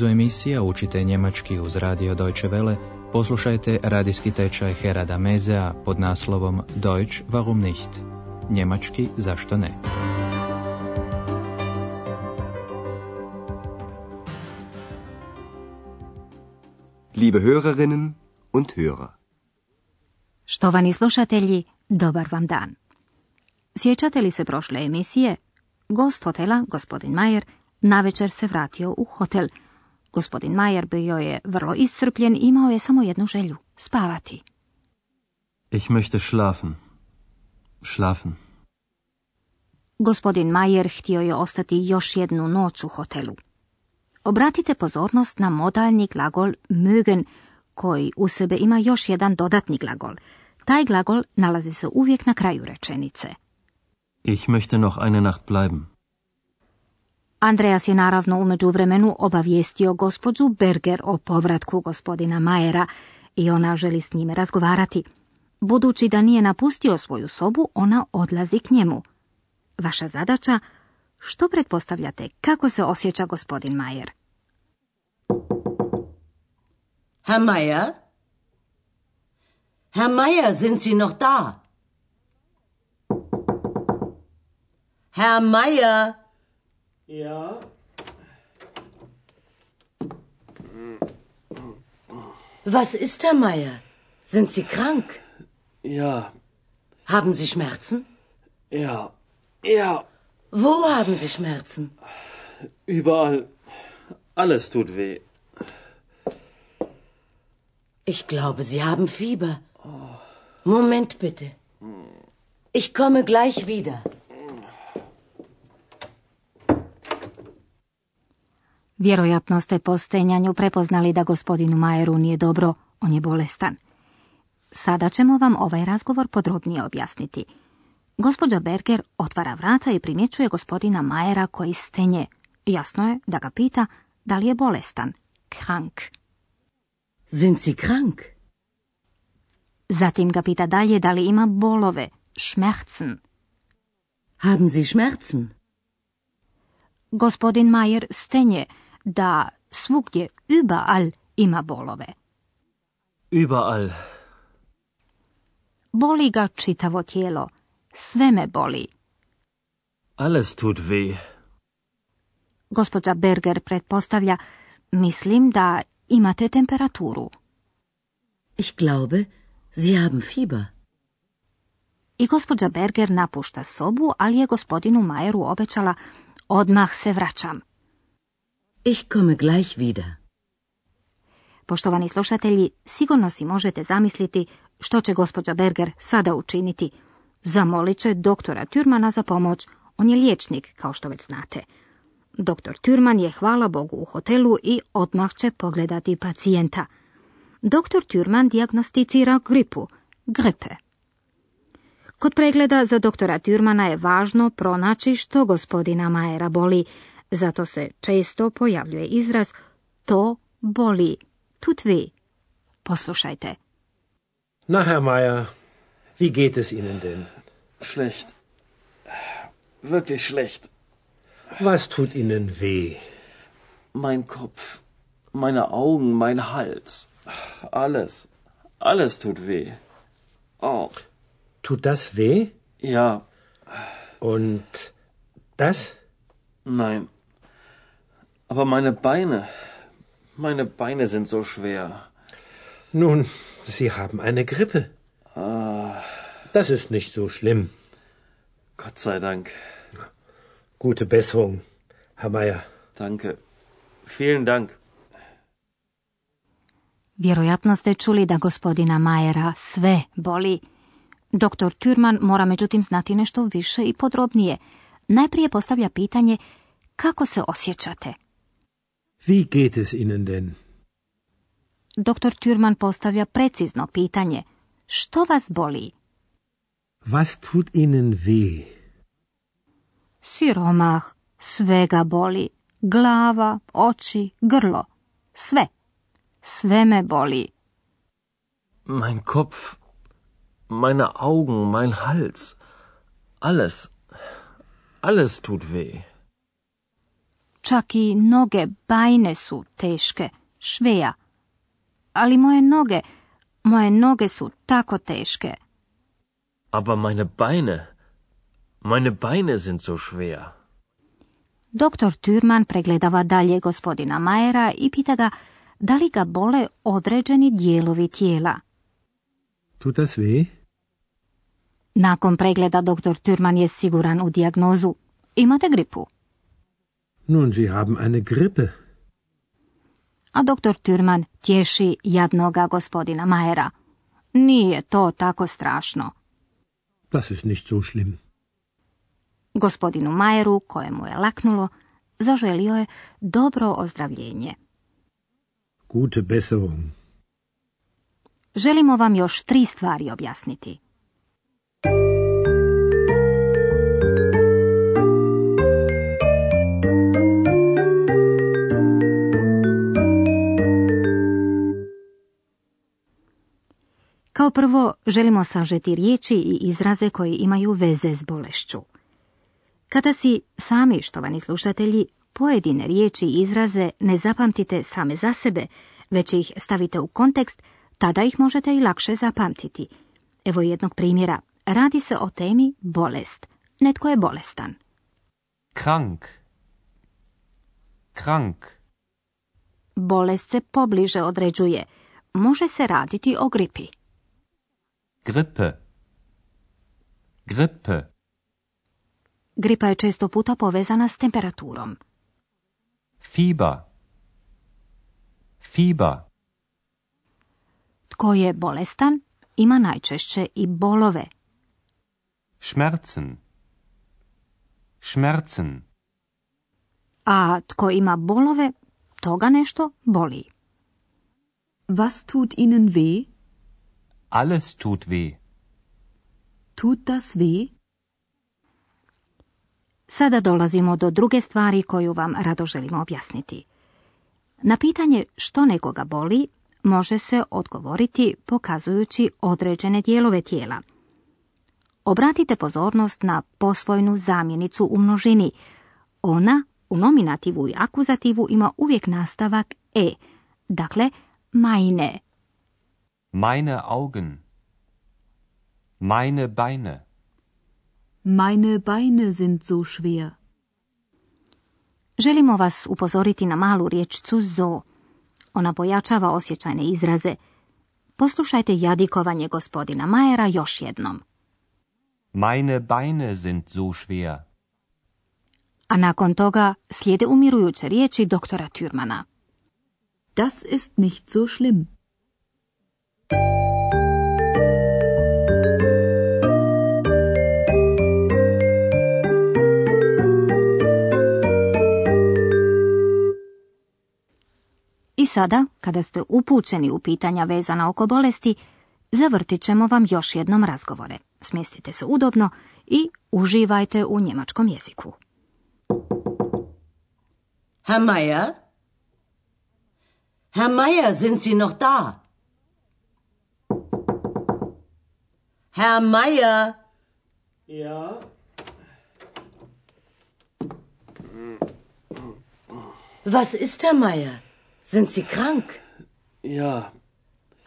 nizu emisija Učite njemački uz radio Deutsche Welle poslušajte radijski tečaj Herada Mezea pod naslovom Deutsch warum nicht? Njemački zašto ne? Liebe Hörerinnen und Hörer. Štovani slušatelji, dobar vam dan. Sjećate li se prošle emisije? Gost hotela, gospodin Majer, navečer se vratio u hotel. Gospodin Majer bio je vrlo iscrpljen i imao je samo jednu želju, spavati. Ich möchte schlafen. Schlafen. Gospodin Majer htio je ostati još jednu noć u hotelu. Obratite pozornost na modalni glagol mögen, koji u sebe ima još jedan dodatni glagol. Taj glagol nalazi se uvijek na kraju rečenice. Ich möchte noch eine Nacht bleiben. Andreas je naravno u međuvremenu obavijestio gospođu Berger o povratku gospodina Majera i ona želi s njime razgovarati. Budući da nije napustio svoju sobu, ona odlazi k njemu. Vaša zadaća, što pretpostavljate, kako se osjeća gospodin Majer? Herr Meier? Herr Meier, sind Sie noch da? Herr Meier? Ja, Was ist, Herr Meier? Sind Sie krank? ja, Haben Sie Schmerzen? ja, ja, Wo haben Sie Schmerzen? überall. Alles tut weh. Ich glaube, Sie haben Fieber. Moment bitte. Ich komme gleich wieder. Vjerojatno ste po stenjanju prepoznali da gospodinu Majeru nije dobro, on je bolestan. Sada ćemo vam ovaj razgovor podrobnije objasniti. Gospođa Berger otvara vrata i primjećuje gospodina Majera koji stenje. Jasno je da ga pita da li je bolestan. Krank. Sind Sie krank? Zatim ga pita dalje da li ima bolove. Schmerzen. Haben Sie Schmerzen? Gospodin Majer stenje da svugdje überall ima bolove. Überall. Boli ga čitavo tijelo. Sve me boli. Alles tut weh. Gospođa Berger pretpostavlja, mislim da imate temperaturu. Ich glaube, Sie haben Fieber. I gospođa Berger napušta sobu, ali je gospodinu Majeru obećala, odmah se vraćam. Ich komme gleich wieder. Poštovani slušatelji, sigurno si možete zamisliti što će gospođa Berger sada učiniti. Zamolit će doktora Türmana za pomoć, on je liječnik, kao što već znate. Doktor Türman je, hvala Bogu, u hotelu i odmah će pogledati pacijenta. Doktor Türman dijagnosticira gripu, gripe. Kod pregleda za doktora Türmana je važno pronaći što gospodina Majera boli, zato se često pojavljuje izraz to boli, tut weh. Poslušajte. Na, Herr Meier, wie geht es Ihnen denn? Schlecht. Wirklich schlecht. Was tut Ihnen weh? Mein Kopf, meine Augen, mein Hals. Alles. Alles tut weh. Oh, Tut das weh? ja, Und das? nein. Aber meine Beine, meine Beine sind so schwer. Nun, Sie haben eine Grippe. Das ist nicht so schlimm. Gott sei Dank. Gute Besserung, Herr Meier. Danke. Vielen Dank. Vjerojatno ste čuli da gospodina Majera sve boli. Doktor Türman mora međutim znati nešto više i podrobnije. Najprije postavlja pitanje kako se osjećate. Wie geht es Ihnen denn? Doktor Türman postavlja precizno pitanje što vas boli? Was tut Ihnen weh? Siromah, svega boli. Glava, oči, grlo. Sve. Sve me boli. Mein Kopf, meine Augen, mein Hals. Alles. Alles tut weh. Čak i noge bajne su teške, šveja. Ali moje noge, moje noge su tako teške. Aber meine Beine, meine Beine sind so schwer. Doktor Türman pregledava dalje gospodina Majera i pita ga da li ga bole određeni dijelovi tijela. Tut das weh? Nakon pregleda doktor Türman je siguran u dijagnozu. Imate gripu. Nun, Sie haben eine Grippe. A doktor Türman tješi jadnoga gospodina Majera. Nije to tako strašno. Das ist nicht so schlimm. Gospodinu Majeru, kojemu je laknulo, zaželio je dobro ozdravljenje. Gute Besserung. Želimo vam još tri stvari objasniti. Kao prvo, želimo sažeti riječi i izraze koji imaju veze s bolešću. Kada si sami, štovani slušatelji, pojedine riječi i izraze ne zapamtite same za sebe, već ih stavite u kontekst, tada ih možete i lakše zapamtiti. Evo jednog primjera. Radi se o temi bolest. Netko je bolestan. Krank. Krank. Bolest se pobliže određuje. Može se raditi o gripi. Grippe. Grippe. Gripa je često puta povezana s temperaturom. Fieber. Fieber. Tko je bolestan, ima najčešće i bolove. Schmerzen. Schmerzen. A tko ima bolove, toga nešto boli. Was tut Ihnen weh? Alles tut weh. Tut das weh? Sada dolazimo do druge stvari koju vam rado želimo objasniti. Na pitanje što nekoga boli, može se odgovoriti pokazujući određene dijelove tijela. Obratite pozornost na posvojnu zamjenicu u množini. Ona u nominativu i akuzativu ima uvijek nastavak e, dakle majne. Meine Augen. Meine Beine. Meine Beine sind so schwer. Želimo vas upozoriti na malu riječcu zo. Ona pojačava osjećajne izraze. Poslušajte jadikovanje gospodina Majera još jednom. Meine Beine sind so schwer. A nakon toga slijede umirujuće riječi doktora Türmana. Das ist nicht so schlimm. Sada, kada ste upućeni u pitanja vezana oko bolesti, zavrtit ćemo vam još jednom razgovore. Smjestite se udobno i uživajte u njemačkom jeziku. Herr Meier? Herr Meier, sind Sie noch da? Herr Meier? Ja? Was ist, Herr Meier? Sind Sie krank? Ja,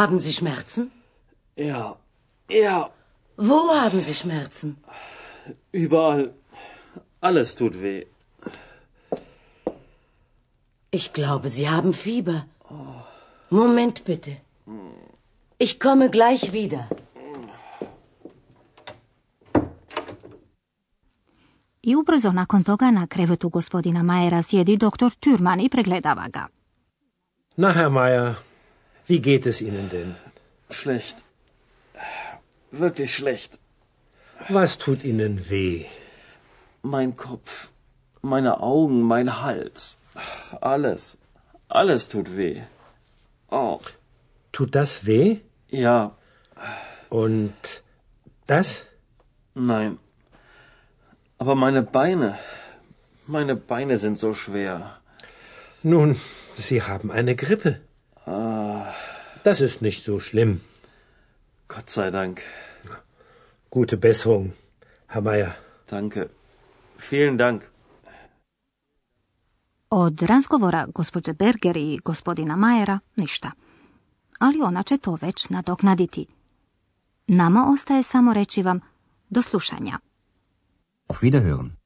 Haben Sie Schmerzen? ja, ja, Wo haben Sie Schmerzen? überall. Alles tut weh. Ich glaube, Sie haben Fieber. Moment bitte. Ich komme gleich wieder. I ubrzo nakon toga na krevetu gospodina Majera sjedi doktor Türman i pregledava ga. Na, Herr Meier, wie geht es Ihnen denn? Schlecht. Wirklich schlecht. Was tut Ihnen weh? Mein Kopf, meine Augen, mein Hals. Alles. Alles tut weh. Oh, Tut das weh? ja, Und das? nein. Aber meine Beine, meine Beine sind so schwer. Nun, Sie haben eine Grippe. Das ist nicht so schlimm. Gott sei Dank. Gute Besserung, Herr Meier. Danke. Vielen Dank. Od razgovora gospođe Berger i gospodina Majera ništa. Ali ona će to već nadoknaditi. Nama ostaje samo reći vam do slušanja. Auf Wiederhören.